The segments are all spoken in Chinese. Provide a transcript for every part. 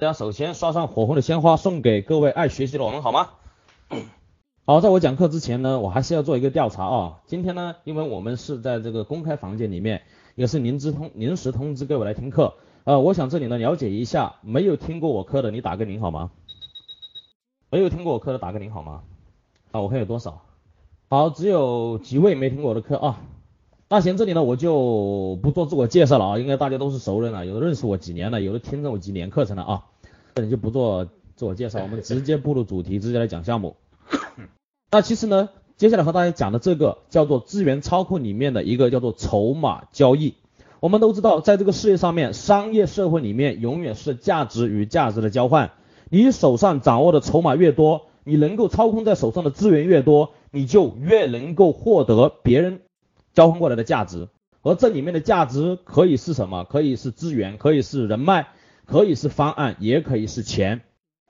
大家首先刷上火红的鲜花，送给各位爱学习的我们，好吗？好，在我讲课之前呢，我还是要做一个调查啊。今天呢，因为我们是在这个公开房间里面，也是临时通临时通知各位来听课。呃，我想这里呢了解一下，没有听过我课的，你打个零好吗？没有听过我课的打个零好吗？啊，我看有多少？好，只有几位没听过我的课啊。那行，这里呢我就不做自我介绍了啊，应该大家都是熟人了，有的认识我几年了，有的听着我几年课程了啊。这里就不做自我介绍，我们直接步入主题，直接来讲项目。那其实呢，接下来和大家讲的这个叫做资源操控里面的一个叫做筹码交易。我们都知道，在这个世界上面，商业社会里面永远是价值与价值的交换。你手上掌握的筹码越多，你能够操控在手上的资源越多，你就越能够获得别人交换过来的价值。而这里面的价值可以是什么？可以是资源，可以是人脉。可以是方案，也可以是钱。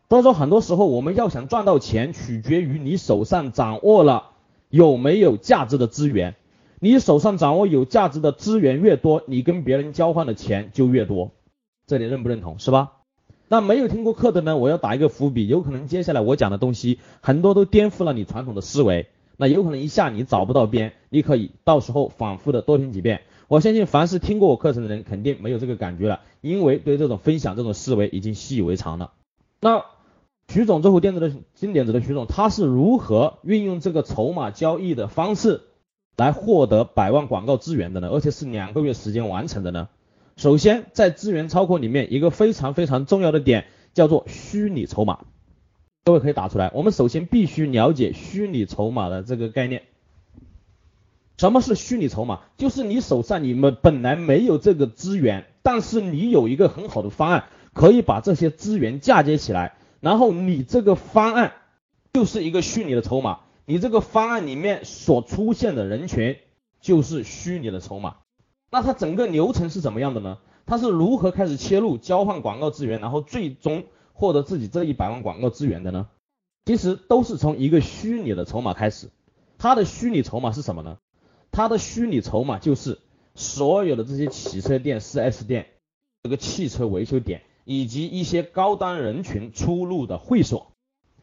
所以说，很多时候我们要想赚到钱，取决于你手上掌握了有没有价值的资源。你手上掌握有价值的资源越多，你跟别人交换的钱就越多。这里认不认同？是吧？那没有听过课的呢？我要打一个伏笔，有可能接下来我讲的东西很多都颠覆了你传统的思维，那有可能一下你找不到边。你可以到时候反复的多听几遍。我相信凡是听过我课程的人，肯定没有这个感觉了，因为对这种分享这种思维已经习以为常了。那徐总这户店子的经典子的徐总，他是如何运用这个筹码交易的方式来获得百万广告资源的呢？而且是两个月时间完成的呢？首先，在资源操控里面，一个非常非常重要的点叫做虚拟筹码，各位可以打出来。我们首先必须了解虚拟筹码的这个概念。什么是虚拟筹码？就是你手上你们本来没有这个资源，但是你有一个很好的方案，可以把这些资源嫁接起来，然后你这个方案就是一个虚拟的筹码，你这个方案里面所出现的人群就是虚拟的筹码。那它整个流程是怎么样的呢？它是如何开始切入交换广告资源，然后最终获得自己这一百万广告资源的呢？其实都是从一个虚拟的筹码开始。它的虚拟筹码是什么呢？它的虚拟筹码就是所有的这些汽车店、4S 店、这个汽车维修点以及一些高端人群出入的会所，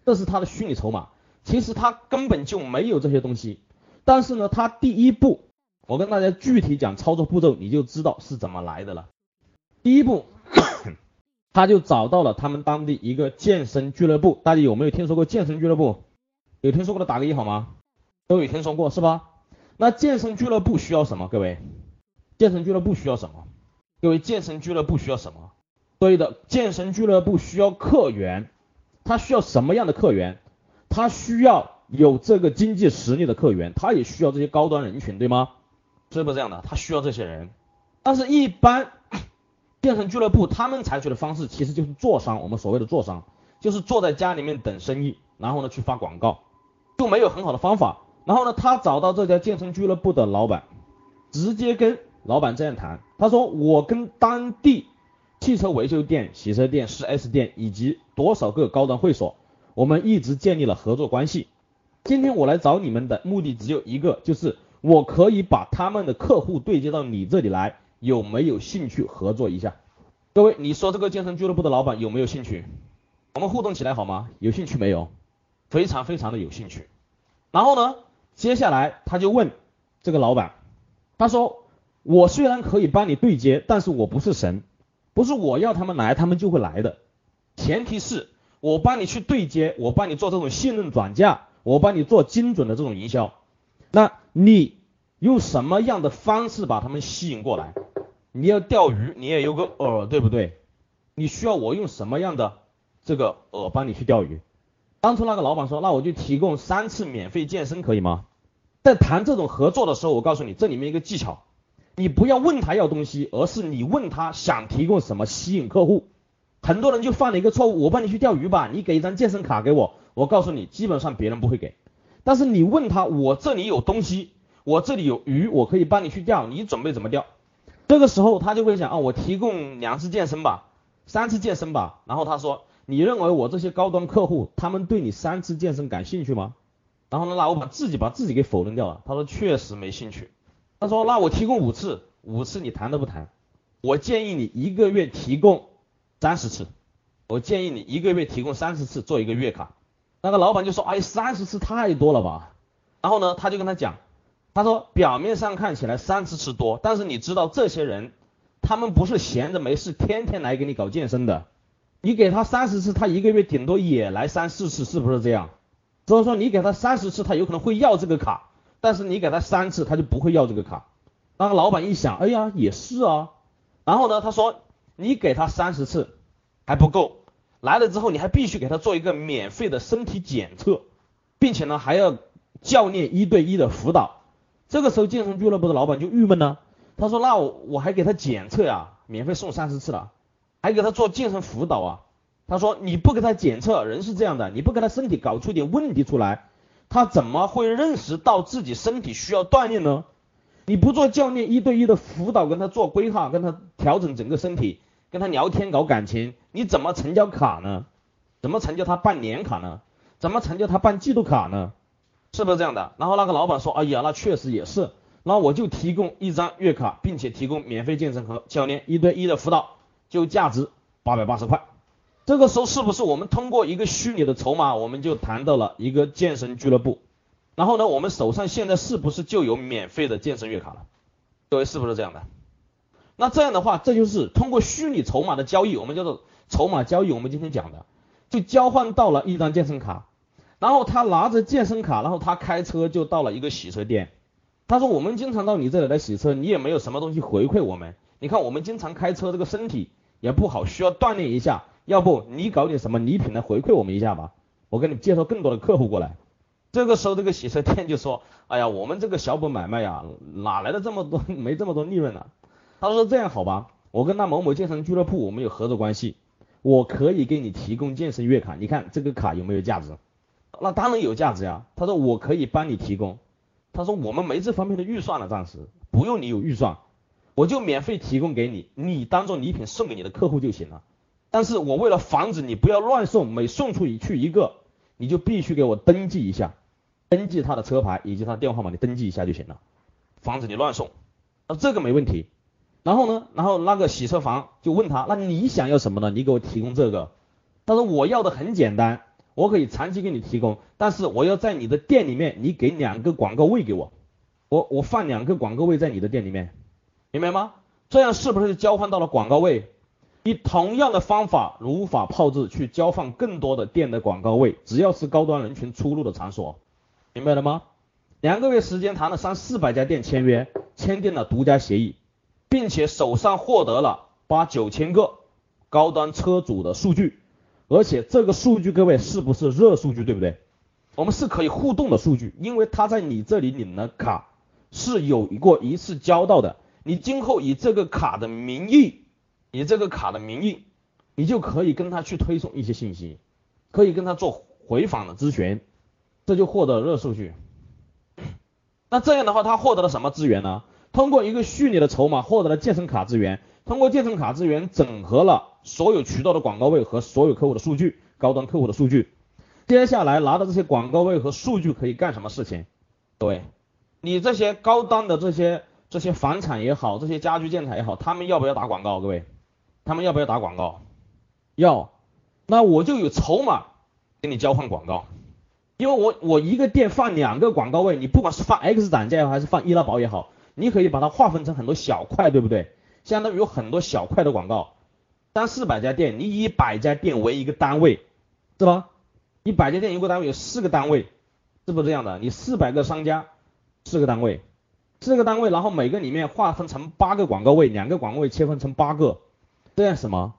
这是它的虚拟筹码。其实它根本就没有这些东西，但是呢，它第一步，我跟大家具体讲操作步骤，你就知道是怎么来的了。第一步，他就找到了他们当地一个健身俱乐部，大家有没有听说过健身俱乐部？有听说过的打个一好吗？都有听说过是吧？那健身俱乐部需要什么？各位，健身俱乐部需要什么？各位，健身俱乐部需要什么？对的，健身俱乐部需要客源。他需要什么样的客源？他需要有这个经济实力的客源，他也需要这些高端人群，对吗？是不是这样的？他需要这些人。但是，一般 健身俱乐部他们采取的方式其实就是做商，我们所谓的做商，就是坐在家里面等生意，然后呢去发广告，就没有很好的方法。然后呢，他找到这家健身俱乐部的老板，直接跟老板这样谈。他说：“我跟当地汽车维修店、洗车店、4S 店以及多少个高端会所，我们一直建立了合作关系。今天我来找你们的目的只有一个，就是我可以把他们的客户对接到你这里来，有没有兴趣合作一下？各位，你说这个健身俱乐部的老板有没有兴趣？我们互动起来好吗？有兴趣没有？非常非常的有兴趣。然后呢？”接下来他就问这个老板，他说：“我虽然可以帮你对接，但是我不是神，不是我要他们来，他们就会来的。前提是我帮你去对接，我帮你做这种信任转嫁，我帮你做精准的这种营销。那你用什么样的方式把他们吸引过来？你要钓鱼，你也有个饵，对不对？你需要我用什么样的这个饵帮你去钓鱼？”当初那个老板说，那我就提供三次免费健身，可以吗？在谈这种合作的时候，我告诉你，这里面一个技巧，你不要问他要东西，而是你问他想提供什么吸引客户。很多人就犯了一个错误，我帮你去钓鱼吧，你给一张健身卡给我，我告诉你，基本上别人不会给。但是你问他，我这里有东西，我这里有鱼，我可以帮你去钓，你准备怎么钓？这个时候他就会想啊，我提供两次健身吧，三次健身吧，然后他说。你认为我这些高端客户，他们对你三次健身感兴趣吗？然后呢，那我把自己把自己给否认掉了。他说确实没兴趣。他说那我提供五次，五次你谈都不谈。我建议你一个月提供三十次，我建议你一个月提供三十次做一个月卡。那个老板就说，哎，三十次太多了吧？然后呢，他就跟他讲，他说表面上看起来三十次多，但是你知道这些人，他们不是闲着没事天天来给你搞健身的。你给他三十次，他一个月顶多也来三四次，是不是这样？所以说你给他三十次，他有可能会要这个卡，但是你给他三次，他就不会要这个卡。那个老板一想，哎呀，也是啊。然后呢，他说你给他三十次还不够，来了之后你还必须给他做一个免费的身体检测，并且呢还要教练一对一的辅导。这个时候健身俱乐部的老板就郁闷了，他说那我我还给他检测呀，免费送三十次了。还给他做健身辅导啊？他说你不给他检测，人是这样的，你不给他身体搞出点问题出来，他怎么会认识到自己身体需要锻炼呢？你不做教练一对一的辅导，跟他做规划，跟他调整整个身体，跟他聊天搞感情，你怎么成交卡呢？怎么成交他办年卡呢？怎么成交他办季度卡呢？是不是这样的？然后那个老板说，哎呀，那确实也是，那我就提供一张月卡，并且提供免费健身和教练一对一的辅导。就价值八百八十块，这个时候是不是我们通过一个虚拟的筹码，我们就谈到了一个健身俱乐部？然后呢，我们手上现在是不是就有免费的健身月卡了？各位是不是这样的？那这样的话，这就是通过虚拟筹码的交易，我们叫做筹码交易。我们今天讲的，就交换到了一张健身卡，然后他拿着健身卡，然后他开车就到了一个洗车店。他说：“我们经常到你这里来洗车，你也没有什么东西回馈我们。你看我们经常开车，这个身体。”也不好，需要锻炼一下。要不你搞点什么礼品来回馈我们一下吧？我给你介绍更多的客户过来。这个时候，这个洗车店就说：“哎呀，我们这个小本买卖呀，哪来的这么多？没这么多利润呢？”他说：“这样好吧，我跟那某某健身俱乐部我们有合作关系，我可以给你提供健身月卡。你看这个卡有没有价值？那当然有价值呀。他说我可以帮你提供。他说我们没这方面的预算了，暂时不用你有预算。”我就免费提供给你，你当做礼品送给你的客户就行了。但是我为了防止你不要乱送，每送出一去一个，你就必须给我登记一下，登记他的车牌以及他的电话号码，你登记一下就行了，防止你乱送。那这个没问题。然后呢，然后那个洗车房就问他，那你想要什么呢？你给我提供这个。他说我要的很简单，我可以长期给你提供，但是我要在你的店里面，你给两个广告位给我，我我放两个广告位在你的店里面。明白吗？这样是不是交换到了广告位？以同样的方法如法炮制去交换更多的店的广告位，只要是高端人群出入的场所，明白了吗？两个月时间谈了三四百家店签约，签订了独家协议，并且手上获得了八九千个高端车主的数据，而且这个数据各位是不是热数据？对不对？我们是可以互动的数据，因为他在你这里领了卡是有过一次交到的。你今后以这个卡的名义，以这个卡的名义，你就可以跟他去推送一些信息，可以跟他做回访的咨询，这就获得了热数据。那这样的话，他获得了什么资源呢？通过一个虚拟的筹码获得了健身卡资源，通过健身卡资源整合了所有渠道的广告位和所有客户的数据，高端客户的数据。接下来拿到这些广告位和数据可以干什么事情？各位，你这些高端的这些。这些房产也好，这些家居建材也好，他们要不要打广告？各位，他们要不要打广告？要，那我就有筹码给你交换广告，因为我我一个店放两个广告位，你不管是放 X 展价也好，还是放易拉宝也好，你可以把它划分成很多小块，对不对？相当于有很多小块的广告，三四百家店，你以百家店为一个单位，是吧？一百家店一个单位有四个单位，是不是这样的？你四百个商家，四个单位。四个单位，然后每个里面划分成八个广告位，两个广告位切分成八个，这样什么？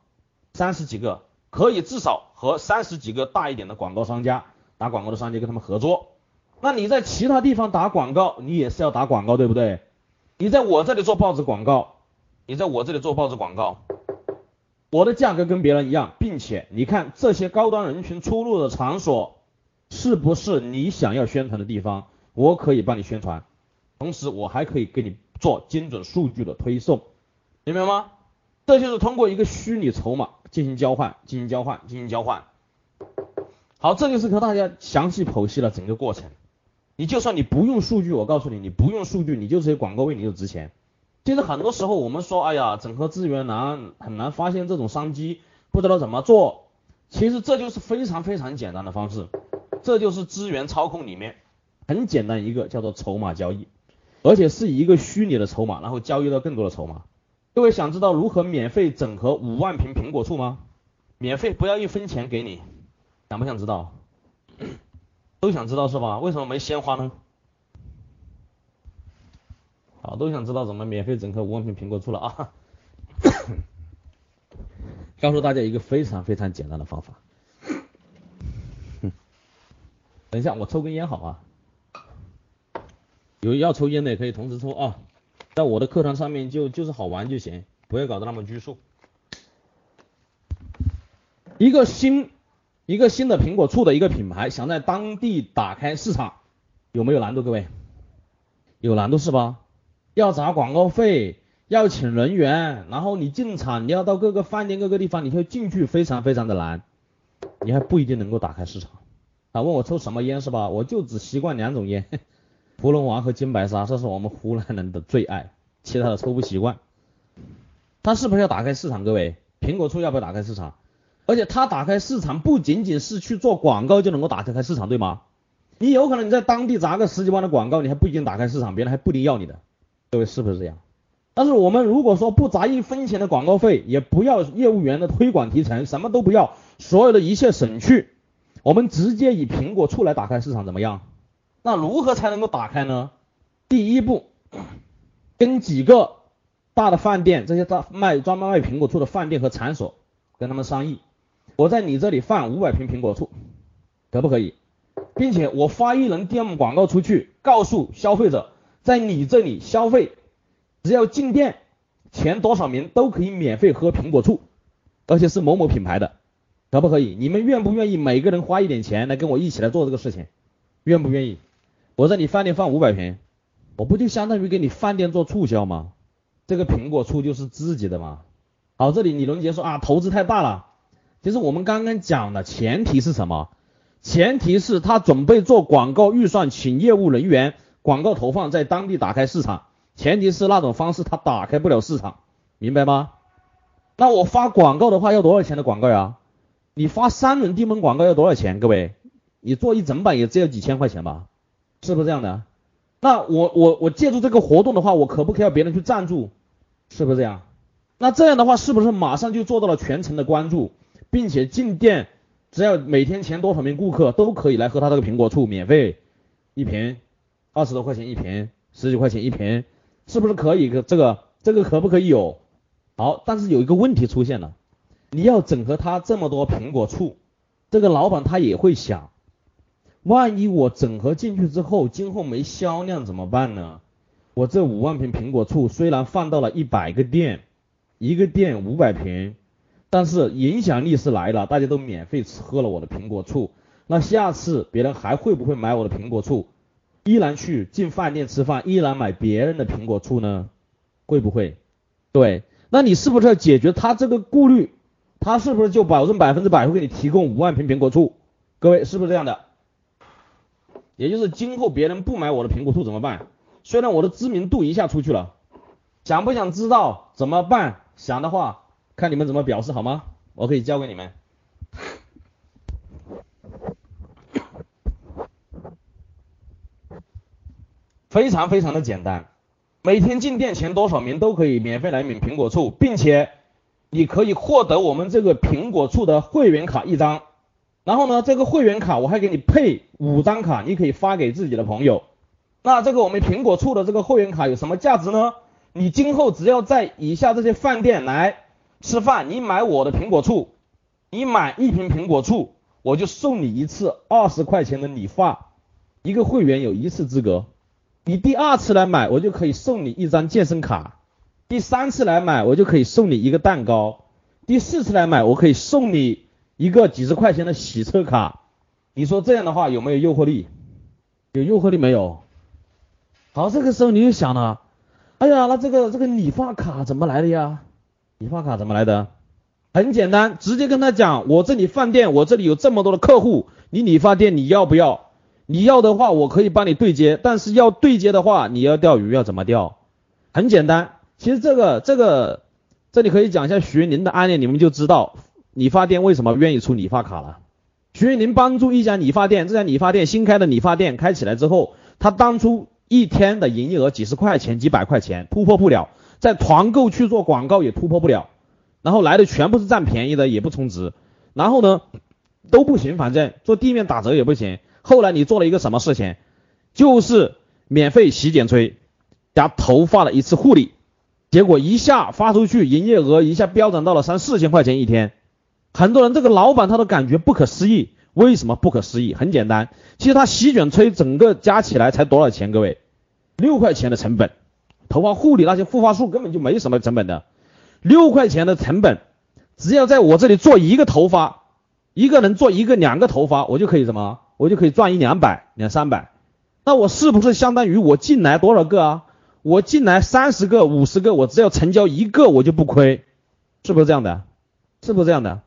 三十几个，可以至少和三十几个大一点的广告商家打广告的商家跟他们合作。那你在其他地方打广告，你也是要打广告，对不对？你在我这里做报纸广告，你在我这里做报纸广告，我的价格跟别人一样，并且你看这些高端人群出入的场所是不是你想要宣传的地方？我可以帮你宣传。同时，我还可以给你做精准数据的推送，明白吗？这就是通过一个虚拟筹码进行交换，进行交换，进行交换。好，这就是和大家详细剖析了整个过程。你就算你不用数据，我告诉你，你不用数据，你就这些广告位你就值钱。其实很多时候我们说，哎呀，整合资源难，很难发现这种商机，不知道怎么做。其实这就是非常非常简单的方式，这就是资源操控里面很简单一个叫做筹码交易，而且是以一个虚拟的筹码，然后交易到更多的筹码。各位想知道如何免费整合五万瓶苹果醋吗？免费不要一分钱给你，想不想知道？都想知道是吧？为什么没鲜花呢？好，都想知道怎么免费整合五万瓶苹果醋了啊！告诉大家一个非常非常简单的方法。等一下，我抽根烟好啊。有要抽烟的也可以同时抽啊，在我的课堂上面就就是好玩就行，不要搞得那么拘束。一个新一个新的苹果醋的一个品牌，想在当地打开市场，有没有难度？各位，有难度是吧？要砸广告费。要请人员，然后你进场，你要到各个饭店、各个地方，你要进去非常非常的难，你还不一定能够打开市场。啊，问我抽什么烟是吧？我就只习惯两种烟，芙蓉王和金白沙，这是我们湖南人的最爱，其他的抽不习惯。他是不是要打开市场？各位，苹果醋要不要打开市场？而且他打开市场不仅仅是去做广告就能够打开市场，对吗？你有可能你在当地砸个十几万的广告，你还不一定打开市场，别人还不一定要你的。各位是不是这样？但是我们如果说不砸一分钱的广告费，也不要业务员的推广提成，什么都不要，所有的一切省去，我们直接以苹果醋来打开市场怎么样？那如何才能够打开呢？第一步，跟几个大的饭店，这些大卖专门卖苹果醋的饭店和场所，跟他们商议，我在你这里放五百瓶苹果醋，可不可以？并且我发一轮 DM 广告出去，告诉消费者在你这里消费。只要进店前多少名都可以免费喝苹果醋，而且是某某品牌的，可不可以？你们愿不愿意每个人花一点钱来跟我一起来做这个事情？愿不愿意？我在你饭店放五百瓶，我不就相当于给你饭店做促销吗？这个苹果醋就是自己的吗？好，这里李龙杰说啊，投资太大了。其实我们刚刚讲的前提是什么？前提是他准备做广告预算，请业务人员，广告投放在当地打开市场。前提是那种方式他打开不了市场，明白吗？那我发广告的话要多少钱的广告呀？你发三轮地门广告要多少钱？各位，你做一整版也只有几千块钱吧？是不是这样的？那我我我借助这个活动的话，我可不可以要别人去赞助？是不是这样？那这样的话是不是马上就做到了全程的关注，并且进店只要每天前多少名顾客都可以来喝他这个苹果醋，免费一瓶，二十多块钱一瓶，十几块钱一瓶。是不是可以？这个这个可不可以有？好，但是有一个问题出现了，你要整合他这么多苹果醋，这个老板他也会想，万一我整合进去之后，今后没销量怎么办呢？我这五万瓶苹果醋虽然放到了一百个店，一个店五百瓶，但是影响力是来了，大家都免费吃喝了我的苹果醋，那下次别人还会不会买我的苹果醋？依然去进饭店吃饭，依然买别人的苹果醋呢？会不会？对，那你是不是要解决他这个顾虑？他是不是就保证百分之百会给你提供五万瓶苹果醋？各位是不是这样的？也就是今后别人不买我的苹果醋怎么办？虽然我的知名度一下出去了，想不想知道怎么办？想的话，看你们怎么表示好吗？我可以教给你们。非常非常的简单，每天进店前多少名都可以免费来领苹果醋，并且你可以获得我们这个苹果醋的会员卡一张，然后呢，这个会员卡我还给你配五张卡，你可以发给自己的朋友。那这个我们苹果醋的这个会员卡有什么价值呢？你今后只要在以下这些饭店来吃饭，你买我的苹果醋，你买一瓶苹果醋，我就送你一次二十块钱的理发，一个会员有一次资格。你第二次来买，我就可以送你一张健身卡；第三次来买，我就可以送你一个蛋糕；第四次来买，我可以送你一个几十块钱的洗车卡。你说这样的话有没有诱惑力？有诱惑力没有？好，这个时候你就想了，哎呀，那这个这个理发卡怎么来的呀？理发卡怎么来的？很简单，直接跟他讲，我这里饭店，我这里有这么多的客户，你理发店你要不要？你要的话，我可以帮你对接，但是要对接的话，你要钓鱼要怎么钓？很简单，其实这个这个这里可以讲一下徐宁的案例，你们就知道理发店为什么愿意出理发卡了？徐宁帮助一家理发店，这家理发店新开的理发店开起来之后，他当初一天的营业额几十块钱、几百块钱突破不了，在团购去做广告也突破不了，然后来的全部是占便宜的，也不充值，然后呢都不行，反正做地面打折也不行。后来你做了一个什么事情？就是免费洗剪吹加头发的一次护理，结果一下发出去，营业额一下飙涨到了三四千块钱一天。很多人这个老板他都感觉不可思议，为什么不可思议？很简单，其实他洗卷吹整个加起来才多少钱？各位，六块钱的成本，头发护理那些护发素根本就没什么成本的，六块钱的成本，只要在我这里做一个头发，一个人做一个两个头发，我就可以什么？我就可以赚一两百两三百，那我是不是相当于我进来多少个啊？我进来三十个五十个，我只要成交一个我就不亏，是不是这样的？是不是这样的？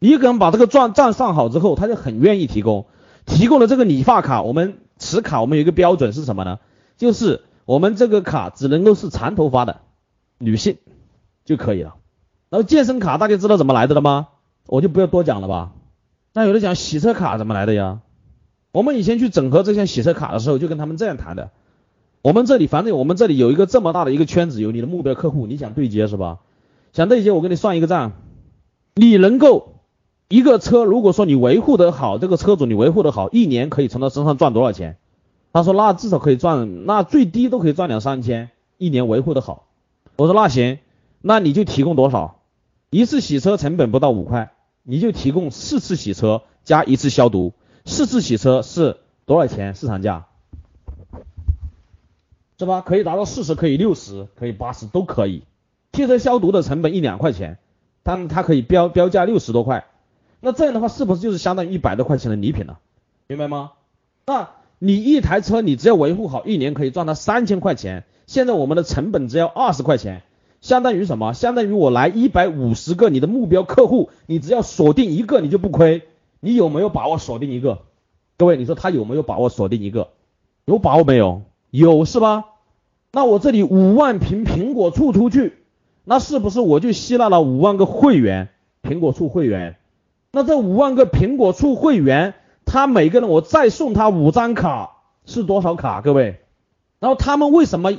一个人把这个账账上好之后，他就很愿意提供，提供了这个理发卡，我们持卡我们有一个标准是什么呢？就是我们这个卡只能够是长头发的女性就可以了。然后健身卡大家知道怎么来的了吗？我就不要多讲了吧。那有的讲洗车卡怎么来的呀？我们以前去整合这些洗车卡的时候，就跟他们这样谈的。我们这里反正我们这里有一个这么大的一个圈子，有你的目标客户，你想对接是吧？想对接，我给你算一个账，你能够。一个车，如果说你维护的好，这个车主你维护的好，一年可以从他身上赚多少钱？他说那至少可以赚，那最低都可以赚两三千，一年维护的好。我说那行，那你就提供多少？一次洗车成本不到五块，你就提供四次洗车加一次消毒，四次洗车是多少钱？市场价是吧？可以达到四十，可以六十，可以八十都可以。汽车消毒的成本一两块钱，但它可以标标价六十多块。那这样的话，是不是就是相当于一百多块钱的礼品了？明白吗？那你一台车，你只要维护好，一年可以赚到三千块钱。现在我们的成本只要二十块钱，相当于什么？相当于我来一百五十个你的目标客户，你只要锁定一个，你就不亏。你有没有把握锁定一个？各位，你说他有没有把握锁定一个？有把握没有？有是吧？那我这里五万瓶苹果醋出去，那是不是我就吸纳了五万个会员？苹果醋会员？那这五万个苹果醋会员，他每个人我再送他五张卡，是多少卡？各位，然后他们为什么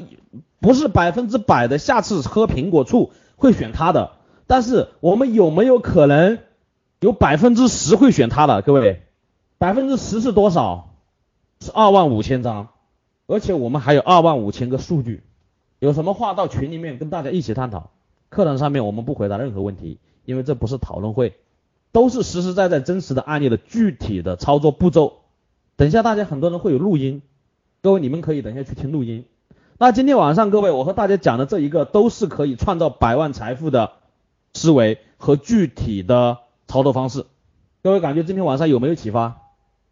不是百分之百的下次喝苹果醋会选他的？但是我们有没有可能有百分之十会选他的？各位，百分之十是多少？是二万五千张，而且我们还有二万五千个数据。有什么话到群里面跟大家一起探讨。课堂上面我们不回答任何问题，因为这不是讨论会。都是实实在在真实的案例的具体的操作步骤。等一下，大家很多人会有录音，各位你们可以等一下去听录音。那今天晚上各位，我和大家讲的这一个都是可以创造百万财富的思维和具体的操作方式。各位感觉今天晚上有没有启发？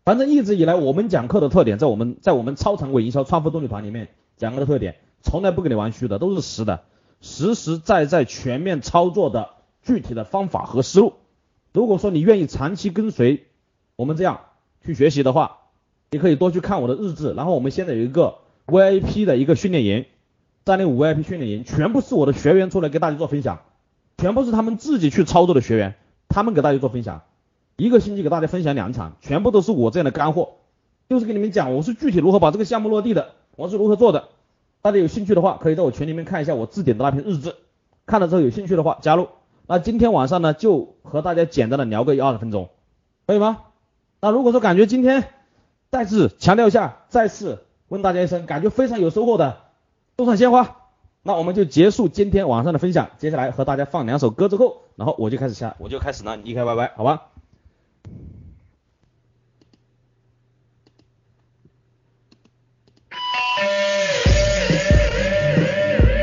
反正一直以来我们讲课的特点，在我们在我们超常规营销创富动力团里面讲课的特点，从来不跟你玩虚的，都是实的，实实在在全面操作的具体的方法和思路。如果说你愿意长期跟随我们这样去学习的话，你可以多去看我的日志。然后我们现在有一个 VIP 的一个训练营，三点五 VIP 训练营，全部是我的学员出来给大家做分享，全部是他们自己去操作的学员，他们给大家做分享，一个星期给大家分享两场，全部都是我这样的干货，就是给你们讲我是具体如何把这个项目落地的，我是如何做的。大家有兴趣的话，可以在我群里面看一下我置顶的那篇日志，看了之后有兴趣的话加入。那今天晚上呢，就和大家简单的聊个一二十分钟，可以吗？那如果说感觉今天再次强调一下，再次问大家一声，感觉非常有收获的，送上鲜花，那我们就结束今天晚上的分享。接下来和大家放两首歌之后，然后我就开始下，我就开始呢离开 Y Y，好吧？